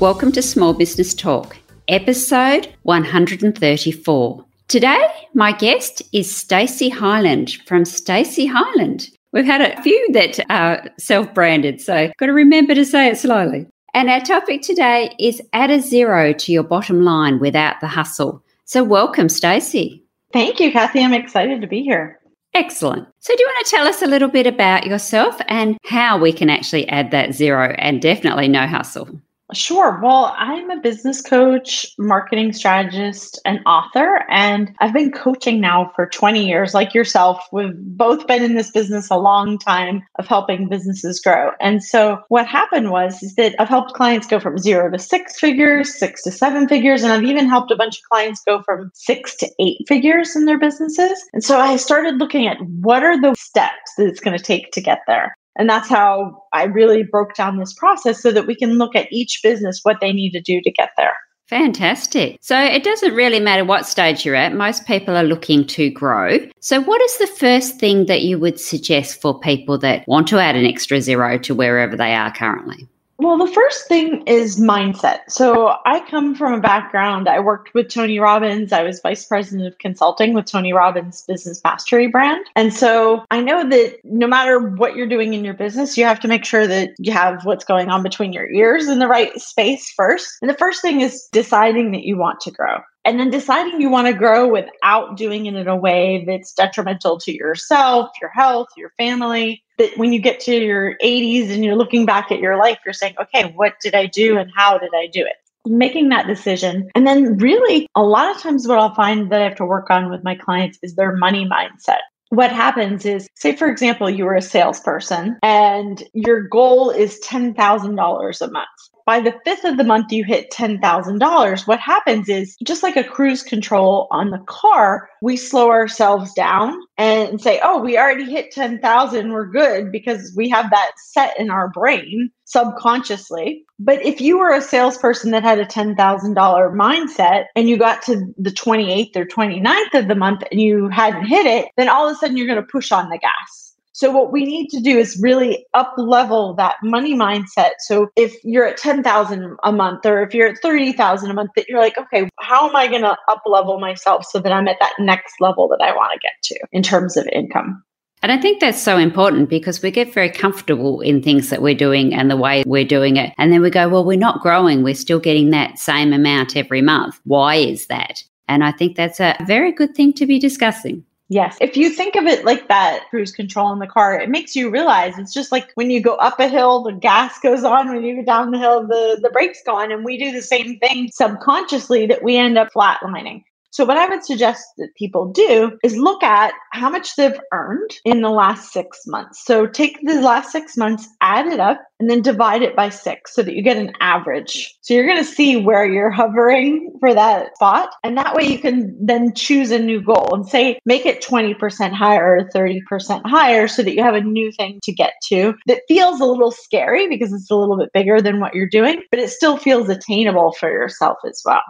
Welcome to Small Business Talk, episode 134. Today, my guest is Stacey Hylen from Stacey Hylen. We've had a few that are self-branded, so got to remember to say it slowly. And our topic today is add a zero to your bottom line without the hustle. So welcome, Stacey. Thank you, Kathy. I'm excited to be here. Excellent. So, do you want to tell us a little bit about yourself and how we can actually add that zero and definitely no hustle? Sure. Well, I'm a business coach, marketing strategist, and author, and I've been coaching now for 20 years, like yourself. We've both been in this business a long time of helping businesses grow. And so, what happened was is that I've helped clients go from zero to six figures, six to seven figures, and I've even helped a bunch of clients go from six to eight figures in their businesses. And so, I started looking at what are the steps that it's going to take to get there. And that's how I really broke down this process so that we can look at each business, what they need to do to get there. Fantastic. So it doesn't really matter what stage you're at. Most people are looking to grow. So, what is the first thing that you would suggest for people that want to add an extra zero to wherever they are currently? Well, the first thing is mindset. So I come from a background, I worked with Tony Robbins. I was vice president of consulting with Tony Robbins' business mastery brand. And so I know that no matter what you're doing in your business, you have to make sure that you have what's going on between your ears in the right space first. And the first thing is deciding that you want to grow and then deciding you want to grow without doing it in a way that's detrimental to yourself, your health, your family. That when you get to your 80s and you're looking back at your life, you're saying, okay, what did I do and how did I do it? Making that decision. And then, really, a lot of times, what I'll find that I have to work on with my clients is their money mindset what happens is, say, for example, you were a salesperson and your goal is $10,000 a month by the fifth of the month you hit $10,000, what happens is just like a cruise control on the car, we slow ourselves down and say, oh, we already hit 10,000, we're good because we have that set in our brain subconsciously. But if you were a salesperson that had a $10,000 mindset and you got to the 28th or 29th of the month and you hadn't hit it, then all of a sudden you're going to push on the gas so what we need to do is really up level that money mindset. So if you're at 10,000 a month or if you're at 30,000 a month that you're like, okay, how am I going to up level myself so that I'm at that next level that I want to get to in terms of income? And I think that's so important because we get very comfortable in things that we're doing and the way we're doing it. And then we go, well, we're not growing. We're still getting that same amount every month. Why is that? And I think that's a very good thing to be discussing. Yes. If you think of it like that, cruise control in the car, it makes you realize it's just like when you go up a hill, the gas goes on. When you go down the hill, the, the brakes go on. And we do the same thing subconsciously that we end up flatlining. So, what I would suggest that people do is look at how much they've earned in the last six months. So, take the last six months, add it up, and then divide it by six so that you get an average. So, you're going to see where you're hovering for that spot. And that way, you can then choose a new goal and say, make it 20% higher or 30% higher so that you have a new thing to get to that feels a little scary because it's a little bit bigger than what you're doing, but it still feels attainable for yourself as well.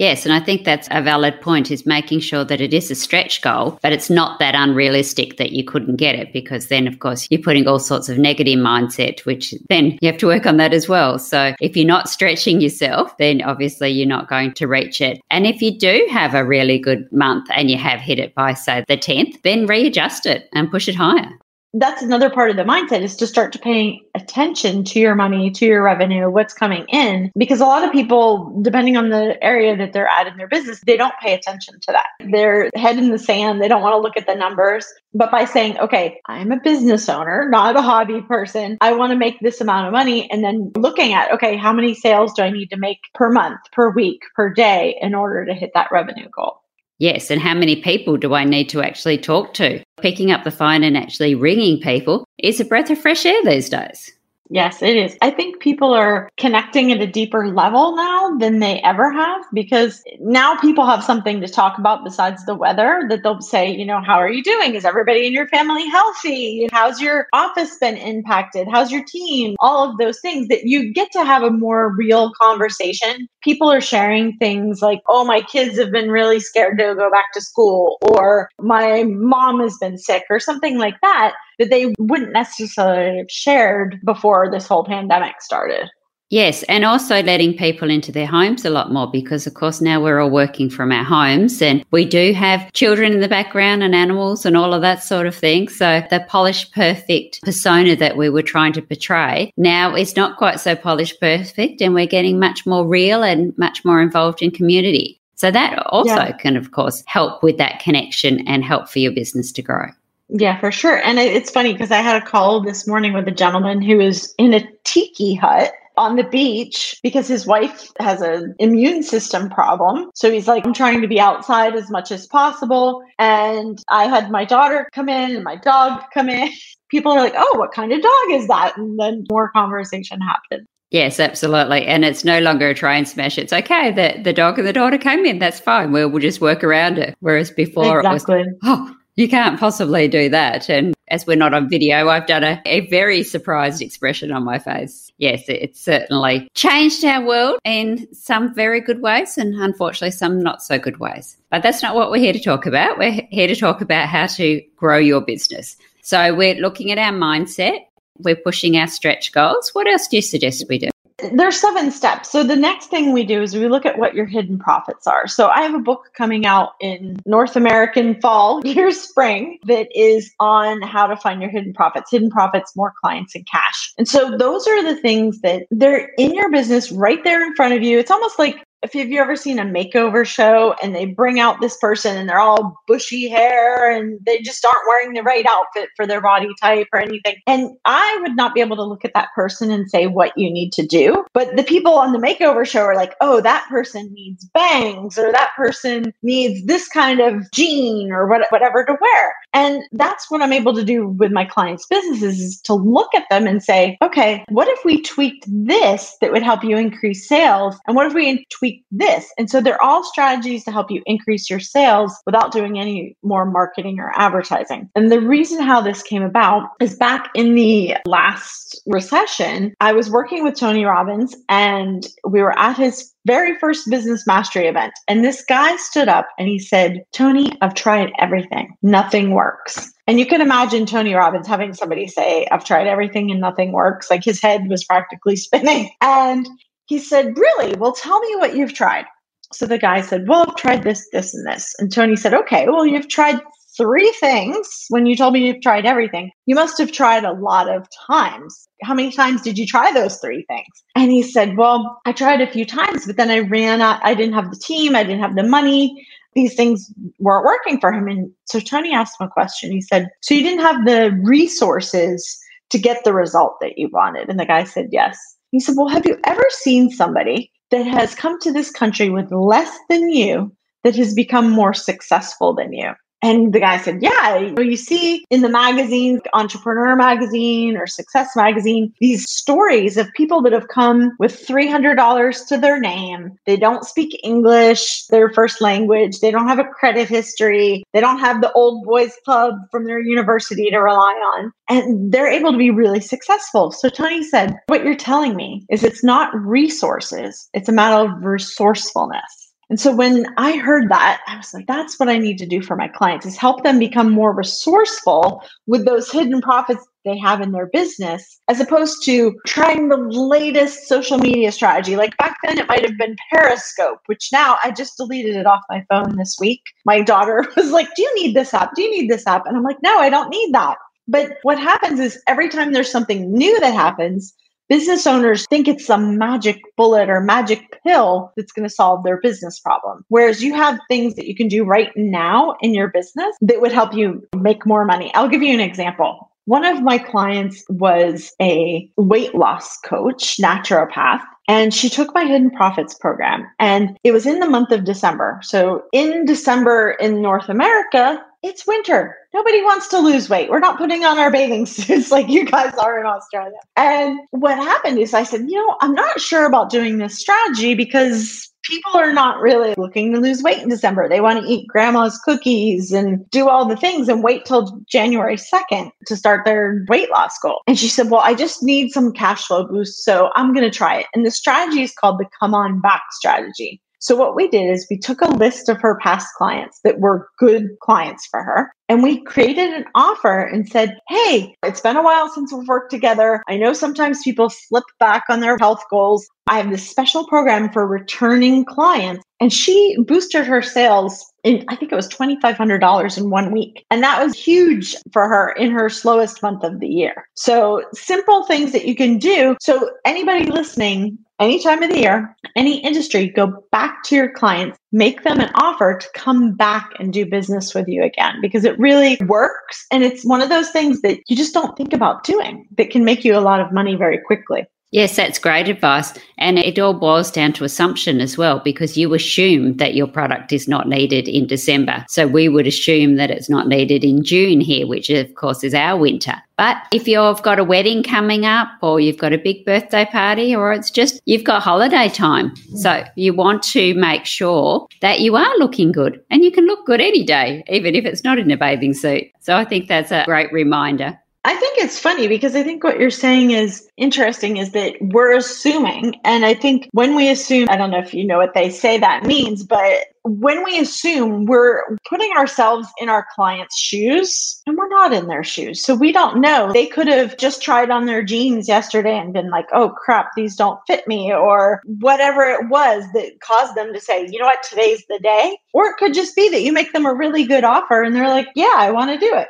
Yes, and I think that's a valid point is making sure that it is a stretch goal, but it's not that unrealistic that you couldn't get it because then of course you're putting all sorts of negative mindset which then you have to work on that as well. So if you're not stretching yourself, then obviously you're not going to reach it. And if you do have a really good month and you have hit it by say the 10th, then readjust it and push it higher that's another part of the mindset is to start to paying attention to your money, to your revenue, what's coming in. Because a lot of people, depending on the area that they're at in their business, they don't pay attention to that. They're head in the sand. They don't want to look at the numbers. But by saying, okay, I'm a business owner, not a hobby person. I want to make this amount of money. And then looking at, okay, how many sales do I need to make per month, per week, per day in order to hit that revenue goal? Yes, and how many people do I need to actually talk to? Picking up the phone and actually ringing people is a breath of fresh air these days. Yes, it is. I think people are connecting at a deeper level now than they ever have because now people have something to talk about besides the weather that they'll say, you know, how are you doing? Is everybody in your family healthy? How's your office been impacted? How's your team? All of those things that you get to have a more real conversation. People are sharing things like, oh, my kids have been really scared to go back to school, or my mom has been sick, or something like that that they wouldn't necessarily have shared before this whole pandemic started. Yes, and also letting people into their homes a lot more because, of course, now we're all working from our homes and we do have children in the background and animals and all of that sort of thing. So, the polished, perfect persona that we were trying to portray now is not quite so polished, perfect, and we're getting much more real and much more involved in community. So, that also yeah. can, of course, help with that connection and help for your business to grow. Yeah, for sure. And it's funny because I had a call this morning with a gentleman who is in a tiki hut on the beach because his wife has an immune system problem. So he's like, I'm trying to be outside as much as possible. And I had my daughter come in and my dog come in. People are like, oh, what kind of dog is that? And then more conversation happened. Yes, absolutely. And it's no longer a try and smash. It's okay that the dog and the daughter came in. That's fine. We'll, we'll just work around it. Whereas before exactly. it was, oh, you can't possibly do that. And as we're not on video, I've done a, a very surprised expression on my face. Yes, it's certainly changed our world in some very good ways and unfortunately some not so good ways. But that's not what we're here to talk about. We're here to talk about how to grow your business. So we're looking at our mindset. We're pushing our stretch goals. What else do you suggest we do? There's seven steps. So the next thing we do is we look at what your hidden profits are. So I have a book coming out in North American fall, year spring, that is on how to find your hidden profits, hidden profits, more clients and cash. And so those are the things that they're in your business right there in front of you. It's almost like if you've ever seen a makeover show and they bring out this person and they're all bushy hair and they just aren't wearing the right outfit for their body type or anything. And I would not be able to look at that person and say what you need to do. But the people on the makeover show are like, oh, that person needs bangs or that person needs this kind of jean or what, whatever to wear. And that's what I'm able to do with my clients' businesses is to look at them and say, okay, what if we tweaked this that would help you increase sales? And what if we tweaked tweak this. And so they're all strategies to help you increase your sales without doing any more marketing or advertising. And the reason how this came about is back in the last recession, I was working with Tony Robbins and we were at his very first business mastery event. And this guy stood up and he said, Tony, I've tried everything. Nothing works. And you can imagine Tony Robbins having somebody say, I've tried everything and nothing works. Like his head was practically spinning. And he said, Really? Well, tell me what you've tried. So the guy said, Well, I've tried this, this, and this. And Tony said, Okay, well, you've tried three things when you told me you've tried everything. You must have tried a lot of times. How many times did you try those three things? And he said, Well, I tried a few times, but then I ran out. I didn't have the team, I didn't have the money. These things weren't working for him. And so Tony asked him a question. He said, So you didn't have the resources to get the result that you wanted? And the guy said, Yes. He said, Well, have you ever seen somebody that has come to this country with less than you that has become more successful than you? And the guy said, Yeah, you see in the magazines, Entrepreneur Magazine or Success Magazine, these stories of people that have come with $300 to their name. They don't speak English, their first language. They don't have a credit history. They don't have the old boys club from their university to rely on. And they're able to be really successful. So Tony said, What you're telling me is it's not resources, it's a matter of resourcefulness. And so when I heard that, I was like, that's what I need to do for my clients is help them become more resourceful with those hidden profits they have in their business, as opposed to trying the latest social media strategy. Like back then, it might have been Periscope, which now I just deleted it off my phone this week. My daughter was like, Do you need this app? Do you need this app? And I'm like, No, I don't need that. But what happens is every time there's something new that happens, business owners think it's some magic bullet or magic pill that's going to solve their business problem. Whereas you have things that you can do right now in your business that would help you make more money. I'll give you an example. One of my clients was a weight loss coach, naturopath, and she took my hidden profits program and it was in the month of December. So in December in North America, it's winter. Nobody wants to lose weight. We're not putting on our bathing suits like you guys are in Australia. And what happened is I said, you know, I'm not sure about doing this strategy because people are not really looking to lose weight in December. They want to eat grandma's cookies and do all the things and wait till January 2nd to start their weight loss goal. And she said, Well, I just need some cash flow boost. So I'm going to try it. And the strategy is called the come on back strategy. So what we did is we took a list of her past clients that were good clients for her and we created an offer and said, Hey, it's been a while since we've worked together. I know sometimes people slip back on their health goals. I have this special program for returning clients. And she boosted her sales in, I think it was $2,500 in one week. And that was huge for her in her slowest month of the year. So simple things that you can do. So anybody listening, any time of the year, any industry, go back to your clients, make them an offer to come back and do business with you again because it really works. And it's one of those things that you just don't think about doing that can make you a lot of money very quickly. Yes, that's great advice. And it all boils down to assumption as well, because you assume that your product is not needed in December. So we would assume that it's not needed in June here, which of course is our winter. But if you've got a wedding coming up, or you've got a big birthday party, or it's just you've got holiday time. So you want to make sure that you are looking good and you can look good any day, even if it's not in a bathing suit. So I think that's a great reminder. I think it's funny because I think what you're saying is interesting is that we're assuming, and I think when we assume, I don't know if you know what they say that means, but when we assume we're putting ourselves in our client's shoes and we're not in their shoes. So we don't know. They could have just tried on their jeans yesterday and been like, oh crap, these don't fit me, or whatever it was that caused them to say, you know what, today's the day. Or it could just be that you make them a really good offer and they're like, yeah, I want to do it.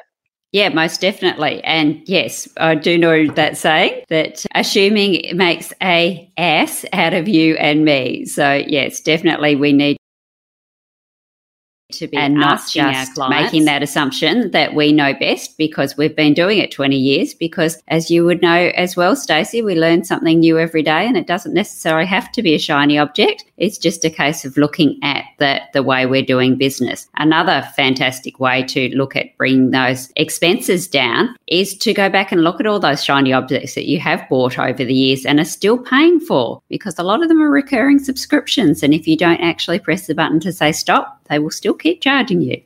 Yeah, most definitely. And yes, I do know that saying that assuming makes a ass out of you and me. So yes, definitely we need to be and not just making that assumption that we know best because we've been doing it 20 years because as you would know as well Stacey we learn something new every day and it doesn't necessarily have to be a shiny object. It's just a case of looking at the, the way we're doing business. Another fantastic way to look at bringing those expenses down is to go back and look at all those shiny objects that you have bought over the years and are still paying for because a lot of them are recurring subscriptions. And if you don't actually press the button to say stop they will still keep charging you.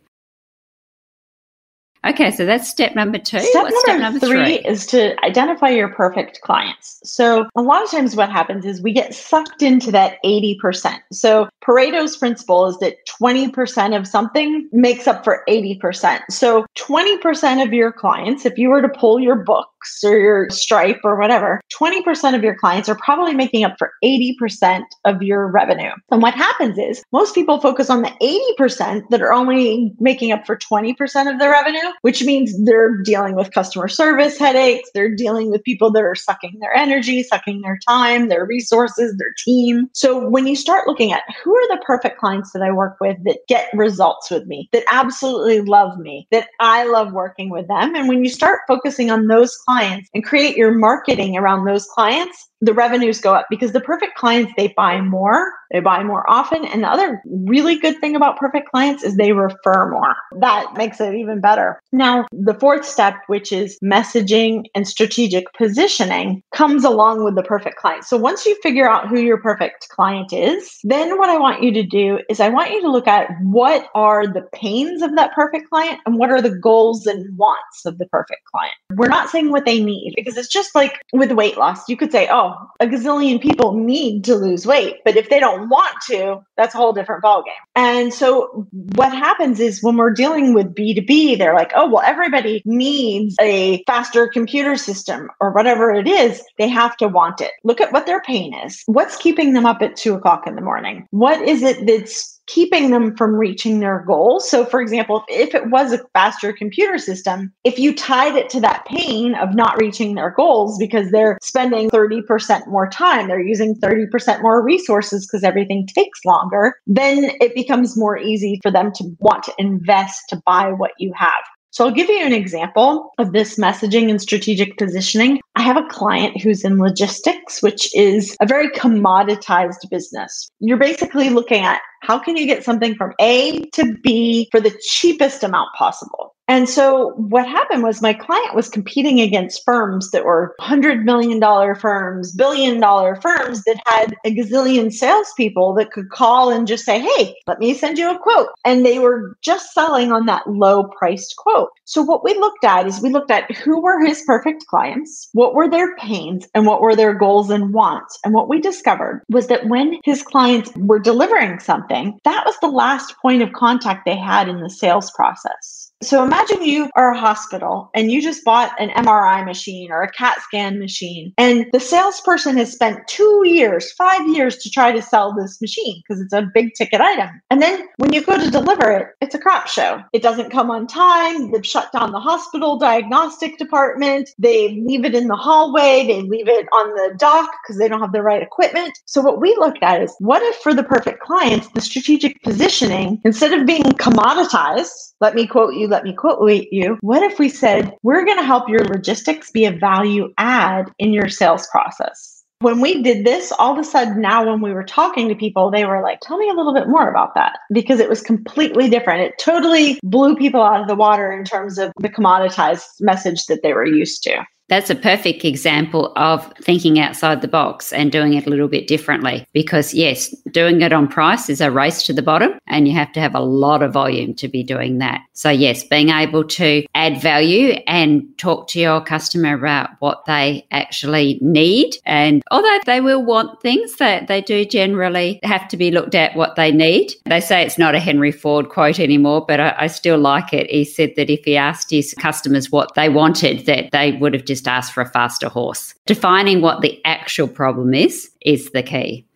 Okay, so that's step number two. Step, number, step number three, three is to identify your perfect clients. So, a lot of times, what happens is we get sucked into that 80%. So, Pareto's principle is that 20% of something makes up for 80%. So, 20% of your clients, if you were to pull your books or your Stripe or whatever, 20% of your clients are probably making up for 80% of your revenue. And what happens is most people focus on the 80% that are only making up for 20% of their revenue, which means they're dealing with customer service headaches. They're dealing with people that are sucking their energy, sucking their time, their resources, their team. So when you start looking at who are the perfect clients that I work with that get results with me, that absolutely love me, that I love working with them. And when you start focusing on those clients, and create your marketing around those clients, the revenues go up because the perfect clients, they buy more, they buy more often. And the other really good thing about perfect clients is they refer more. That makes it even better. Now, the fourth step, which is messaging and strategic positioning, comes along with the perfect client. So once you figure out who your perfect client is, then what I want you to do is I want you to look at what are the pains of that perfect client and what are the goals and wants of the perfect client. We're not saying what they need because it's just like with weight loss. You could say, oh, a gazillion people need to lose weight, but if they don't want to, that's a whole different ballgame. And so what happens is when we're dealing with B2B, they're like, oh, well, everybody needs a faster computer system or whatever it is. They have to want it. Look at what their pain is. What's keeping them up at two o'clock in the morning? What is it that's keeping them from reaching their goals. So, for example, if it was a faster computer system, if you tied it to that pain of not reaching their goals because they're spending 30% more time, they're using 30% more resources because everything takes longer, then it becomes more easy for them to want to invest to buy what you have. So I'll give you an example of this messaging and strategic positioning. I have a client who's in logistics, which is a very commoditized business. You're basically looking at how can you get something from A to B for the cheapest amount possible? And so what happened was my client was competing against firms that were $100 million firms, billion dollar firms that had a gazillion salespeople that could call and just say, Hey, let me send you a quote. And they were just selling on that low priced quote. So what we looked at is we looked at who were his perfect clients, what were their pains and what were their goals and wants. And what we discovered was that when his clients were delivering something, that was the last point of contact they had in the sales process. So imagine you are a hospital and you just bought an MRI machine or a CAT scan machine, and the salesperson has spent two years, five years to try to sell this machine because it's a big ticket item. And then when you go to deliver it, it's a crap show. It doesn't come on time. They've shut down the hospital diagnostic department. They leave it in the hallway. They leave it on the dock because they don't have the right equipment. So what we looked at is what if for the perfect clients, the strategic positioning, instead of being commoditized, let me quote you, let me quote you. What if we said, we're going to help your logistics be a value add in your sales process? When we did this, all of a sudden now when we were talking to people, they were like, tell me a little bit more about that because it was completely different. It totally blew people out of the water in terms of the commoditized message that they were used to. That's a perfect example of thinking outside the box and doing it a little bit differently. Because, yes, doing it on price is a race to the bottom, and you have to have a lot of volume to be doing that. So, yes, being able to add value and talk to your customer about what they actually need. And although they will want things, that they do generally have to be looked at what they need. They say it's not a Henry Ford quote anymore, but I, I still like it. He said that if he asked his customers what they wanted, that they would have just ask for a faster horse. Defining what the actual problem is is the key.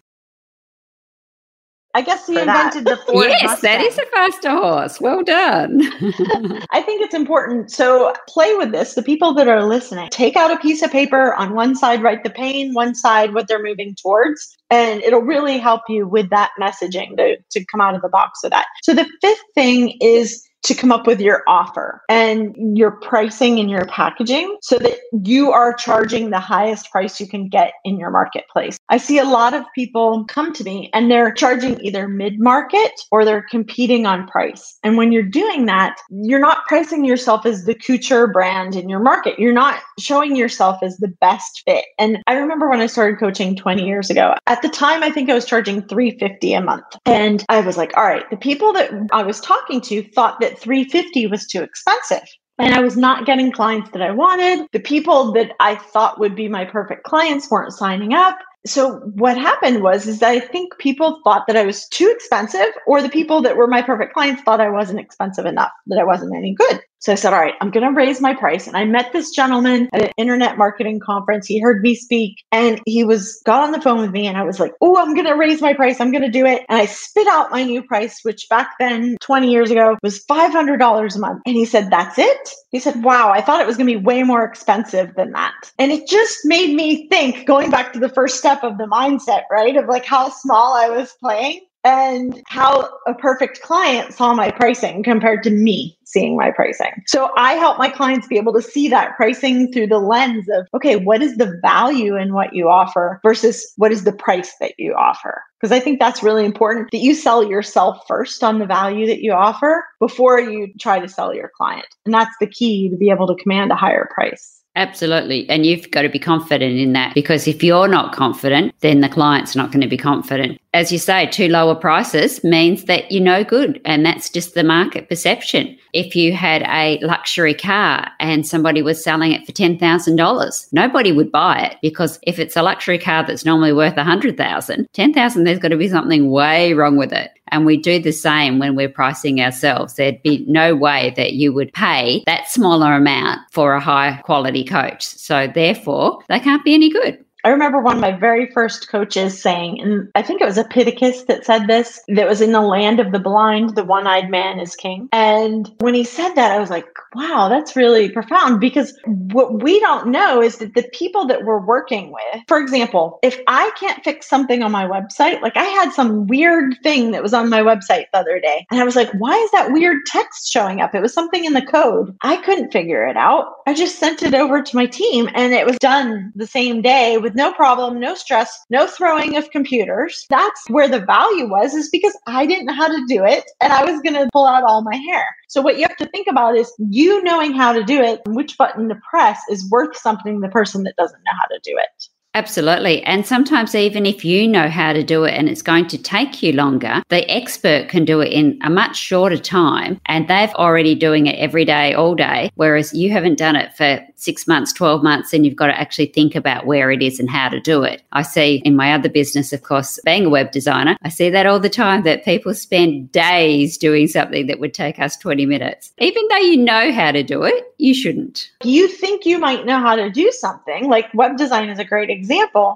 I guess he invented that. the Ford. yes, Mustang. that is a faster horse. Well done. I think it's important. So play with this. The people that are listening, take out a piece of paper. On one side, write the pain. One side, what they're moving towards, and it'll really help you with that messaging to to come out of the box with that. So the fifth thing is to come up with your offer and your pricing and your packaging so that you are charging the highest price you can get in your marketplace. I see a lot of people come to me and they're charging either mid market or they're competing on price. And when you're doing that, you're not pricing yourself as the couture brand in your market. You're not showing yourself as the best fit. And I remember when I started coaching 20 years ago, at the time, I think I was charging 350 a month. And I was like, all right, the people that I was talking to thought that that 350 was too expensive and I was not getting clients that I wanted. The people that I thought would be my perfect clients weren't signing up. So what happened was is that I think people thought that I was too expensive or the people that were my perfect clients thought I wasn't expensive enough, that I wasn't any good. So I said, all right, I'm going to raise my price. And I met this gentleman at an internet marketing conference. He heard me speak and he was got on the phone with me and I was like, oh, I'm going to raise my price. I'm going to do it. And I spit out my new price, which back then, 20 years ago, was $500 a month. And he said, that's it. He said, wow, I thought it was going to be way more expensive than that. And it just made me think, going back to the first step of the mindset, right? Of like how small I was playing and how a perfect client saw my pricing compared to me seeing my pricing. So I help my clients be able to see that pricing through the lens of, okay, what is the value in what you offer versus what is the price that you offer? Because I think that's really important that you sell yourself first on the value that you offer before you try to sell your client. And that's the key to be able to command a higher price. Absolutely. And you've got to be confident in that because if you're not confident, then the client's not going to be confident. As you say, too lower prices means that you're no good. And that's just the market perception. If you had a luxury car and somebody was selling it for $10,000, nobody would buy it because if it's a luxury car that's normally worth 100,000, 10,000 there's got to be something way wrong with it. And we do the same when we're pricing ourselves. There'd be no way that you would pay that smaller amount for a high quality coach. So therefore, they can't be any good. I remember one of my very first coaches saying, and I think it was Epictetus that said this, that was in the land of the blind, the one eyed man is king. And when he said that, I was like, wow, that's really profound because what we don't know is that the people that we're working with, for example, if I can't fix something on my website, like I had some weird thing that was on my website the other day, and I was like, why is that weird text showing up? It was something in the code. I couldn't figure it out. I just sent it over to my team and it was done the same day with no problem, no stress, no throwing of computers. That's where the value was, is because I didn't know how to do it and I was going to pull out all my hair. So what you have to think about is you knowing how to do it, which button to press is worth something the person that doesn't know how to do it. Absolutely. And sometimes, even if you know how to do it and it's going to take you longer, the expert can do it in a much shorter time and they've already doing it every day, all day. Whereas you haven't done it for six months, 12 months, and you've got to actually think about where it is and how to do it. I see in my other business, of course, being a web designer, I see that all the time that people spend days doing something that would take us 20 minutes. Even though you know how to do it, you shouldn't. You think you might know how to do something, like web design is a great example,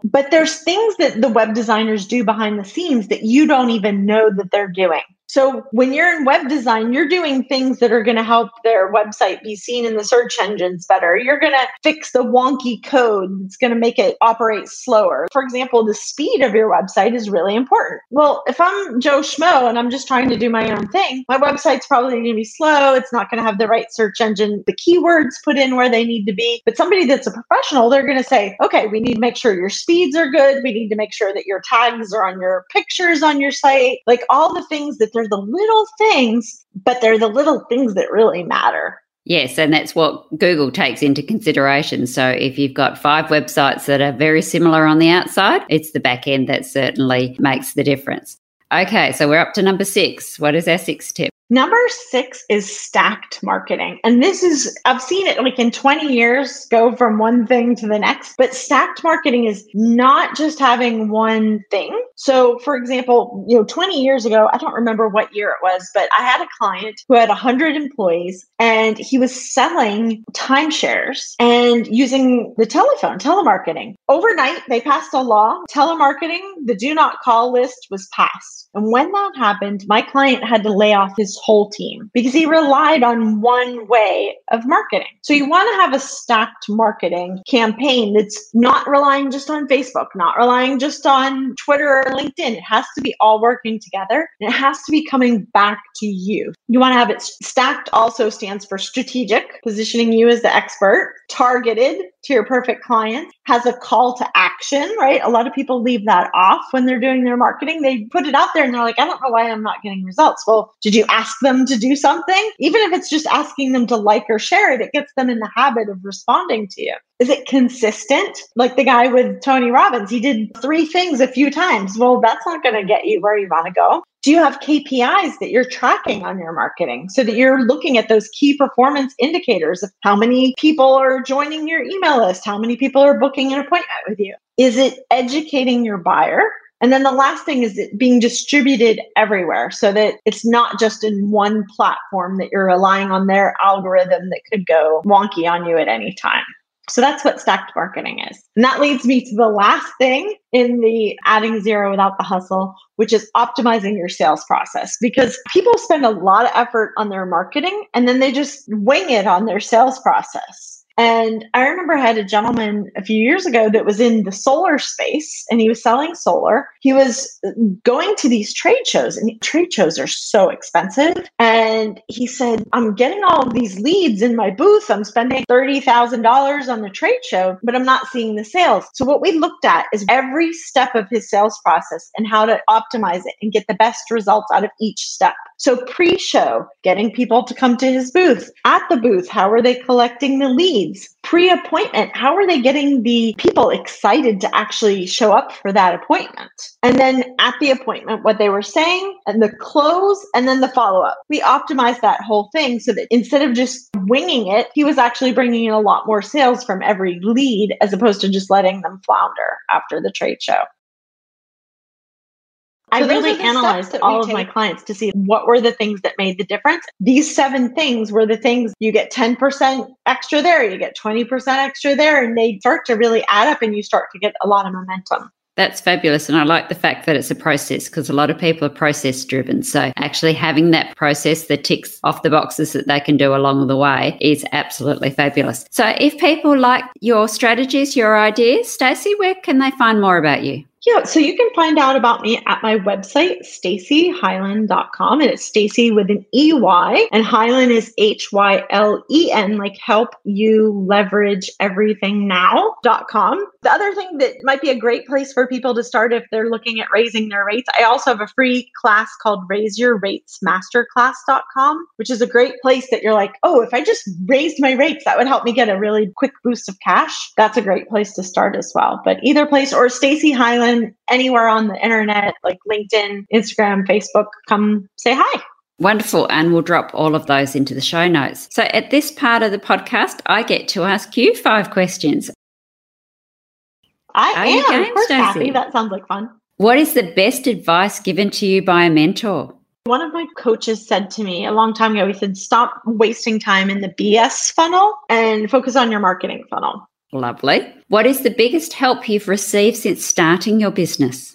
but there's things that the web designers do behind the scenes that you don't even know that they're doing. So when you're in web design, you're doing things that are going to help their website be seen in the search engines better. You're going to fix the wonky code that's going to make it operate slower. For example, the speed of your website is really important. Well, if I'm Joe Schmo and I'm just trying to do my own thing, my website's probably going to be slow. It's not going to have the right search engine, the keywords put in where they need to be. But somebody that's a professional, they're going to say, okay, we need to make sure your speeds are good. We need to make sure that your tags are on your pictures on your site, like all the things that they're they're the little things, but they're the little things that really matter. Yes, and that's what Google takes into consideration. So if you've got five websites that are very similar on the outside, it's the back end that certainly makes the difference. Okay, so we're up to number six. What is our sixth tip? Number six is stacked marketing. And this is, I've seen it like in 20 years go from one thing to the next. But stacked marketing is not just having one thing. So, for example, you know, 20 years ago, I don't remember what year it was, but I had a client who had 100 employees and he was selling timeshares and using the telephone, telemarketing. Overnight, they passed a law, telemarketing, the do not call list was passed. And when that happened, my client had to lay off his whole team because he relied on one way of marketing. So you want to have a stacked marketing campaign that's not relying just on Facebook, not relying just on Twitter or LinkedIn. It has to be all working together and it has to be coming back to you. You want to have it stacked also stands for strategic, positioning you as the expert, targeted to your perfect client, has a call to action, right? A lot of people leave that off when they're doing their marketing. They put it out there and they're like, I don't know why I'm not getting results. Well, did you ask them to do something? Even if it's just asking them to like or share it, it gets them in the habit of responding to you. Is it consistent? Like the guy with Tony Robbins, he did three things a few times. Well, that's not going to get you where you want to go. Do you have KPIs that you're tracking on your marketing so that you're looking at those key performance indicators of how many people are joining your email list, how many people are booking an appointment with you? Is it educating your buyer? And then the last thing is it being distributed everywhere so that it's not just in one platform that you're relying on their algorithm that could go wonky on you at any time. So that's what stacked marketing is. And that leads me to the last thing in the adding zero without the hustle, which is optimizing your sales process because people spend a lot of effort on their marketing and then they just wing it on their sales process. And I remember I had a gentleman a few years ago that was in the solar space and he was selling solar. He was going to these trade shows and trade shows are so expensive. And he said, I'm getting all of these leads in my booth. I'm spending $30,000 on the trade show, but I'm not seeing the sales. So what we looked at is every step of his sales process and how to optimize it and get the best results out of each step. So pre show, getting people to come to his booth. At the booth, how are they collecting the leads? Pre appointment, how are they getting the people excited to actually show up for that appointment? And then at the appointment, what they were saying and the close and then the follow up. We optimized that whole thing so that instead of just winging it, he was actually bringing in a lot more sales from every lead as opposed to just letting them flounder after the trade show. I really analyzed all of my clients to see what were the things that made the difference. These seven things were the things you get 10% extra there, you get 20% extra there, and they start to really add up and you start to get a lot of momentum. That's fabulous. And I like the fact that it's a process because a lot of people are process driven. So actually having that process that ticks off the boxes that they can do along the way is absolutely fabulous. So if people like your strategies, your ideas, Stacey, where can they find more about you? Yeah, so you can find out about me at my website, staceyhylen.com. And it's Stacy with an E-Y. And Hylen is H-Y-L-E-N, like help you leverage everything now.com. The other thing that might be a great place for people to start if they're looking at raising their rates, I also have a free class called Raise Your Rates Masterclass.com, which is a great place that you're like, oh, if I just raised my rates, that would help me get a really quick boost of cash. That's a great place to start as well. But either place or Stacey Hylen anywhere on the internet, like LinkedIn, Instagram, Facebook, come say hi. Wonderful. And we'll drop all of those into the show notes. So at this part of the podcast, I get to ask you five questions. I Are am. Game, of course, Kathy. That sounds like fun. What is the best advice given to you by a mentor? One of my coaches said to me a long time ago, he said, stop wasting time in the BS funnel and focus on your marketing funnel. Lovely. What is the biggest help you've received since starting your business?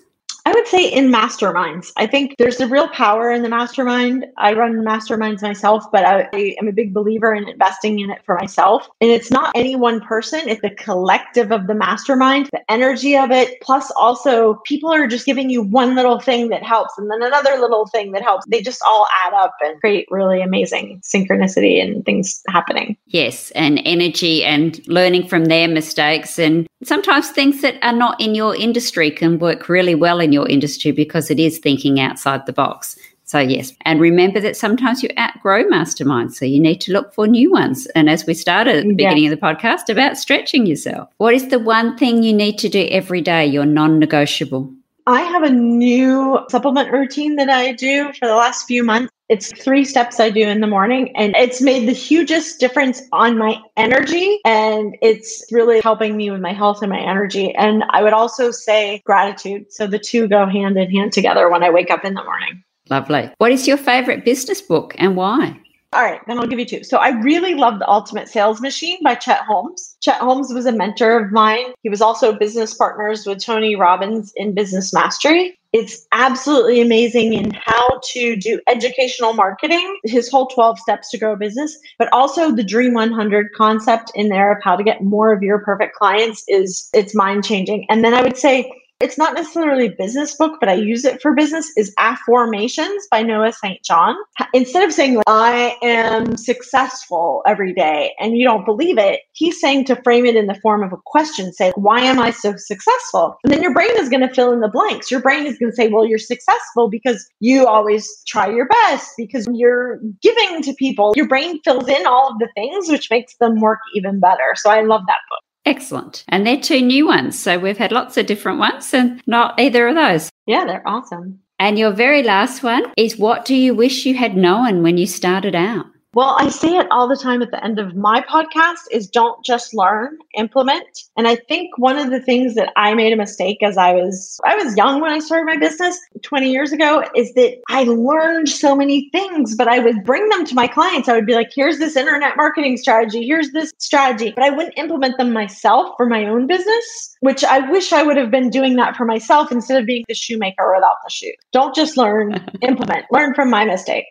I would say in masterminds. I think there's a real power in the mastermind. I run masterminds myself, but I, I, am a big believer in investing in it for myself. And it's not any one person, it's the collective of the mastermind, the energy of it. Plus, also, people are just giving you one little thing that helps and then another little thing that helps. They just all add up and create really amazing synchronicity and things happening. Yes, and energy and learning from their mistakes. And sometimes things that are not in your industry can work really well in your industry because it is thinking outside the box. So, yes. And remember that sometimes you outgrow masterminds. So, you need to look for new ones. And as we started at the beginning of the podcast about stretching yourself, what is the one thing you need to do every day, your non negotiable? I have a new supplement routine that I do for the last few months. It's three steps I do in the morning, and it's made the hugest difference on my energy. And it's really helping me with my health and my energy. And I would also say gratitude. So the two go hand in hand together when I wake up in the morning. Lovely. What is your favorite business book and why? All right, then I'll give you two. So I really love The Ultimate Sales Machine by Chet Holmes. Chet Holmes was a mentor of mine. He was also business partners with Tony Robbins in Business Mastery. It's absolutely amazing in how to do educational marketing, his whole 12 steps to grow a business, but also the Dream 100 concept in there of how to get more of your perfect clients is it's mind changing. And then I would say it's not necessarily a business book, but I use it for business, is Afformations by Noah St. John. Instead of saying, I am successful every day, and you don't believe it, he's saying to frame it in the form of a question, say, Why am I so successful? And then your brain is going to fill in the blanks. Your brain is going to say, Well, you're successful because you always try your best, because you're giving to people. Your brain fills in all of the things, which makes them work even better. So I love that book. Excellent. And they're two new ones. So we've had lots of different ones and not either of those. Yeah, they're awesome. And your very last one is what do you wish you had known when you started out? Well, I say it all the time at the end of my podcast is don't just learn, implement. And I think one of the things that I made a mistake as I was I was young when I started my business 20 years ago is that I learned so many things, but I would bring them to my clients. I would be like, here's this internet marketing strategy, here's this strategy, but I wouldn't implement them myself for my own business, which I wish I would have been doing that for myself instead of being the shoemaker without the shoe. Don't just learn, implement. Learn from my mistake.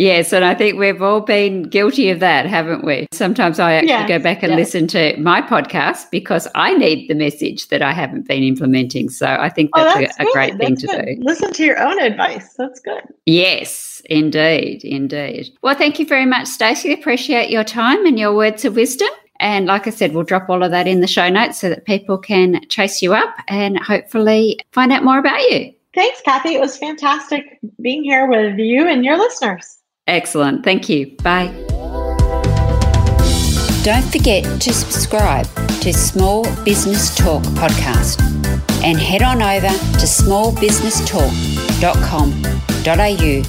Yes, and I think we've all been guilty of that, haven't we? Sometimes I actually yes, go back and yes. listen to my podcast because I need the message that I haven't been implementing. So I think that's, oh, that's a, a, great thing to good. do. Listen to your own advice. That's good. Yes, indeed, indeed. Well, thank you very much, Stacey. Appreciate your time and your words of wisdom. And like I said, we'll drop all of that in the show notes so that people can chase you up and hopefully find out more about you. Thanks, Kathy. It was fantastic being here with you and your listeners. Excellent. Thank you. Bye. Don't forget to subscribe to Small Business Talk podcast and head on over to smallbusinesstalk.com.au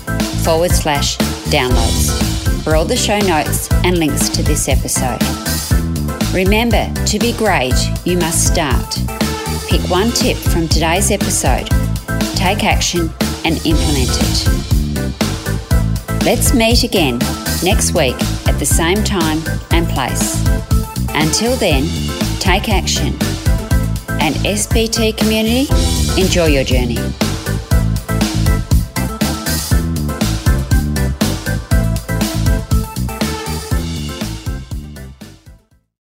forward slash downloads for all the show notes and links to this episode. Remember, to be great, you must start. Pick one tip from today's episode, take action, and implement it. Let's meet again next week at the same time and place. Until then, take action. And SBT community, enjoy your journey.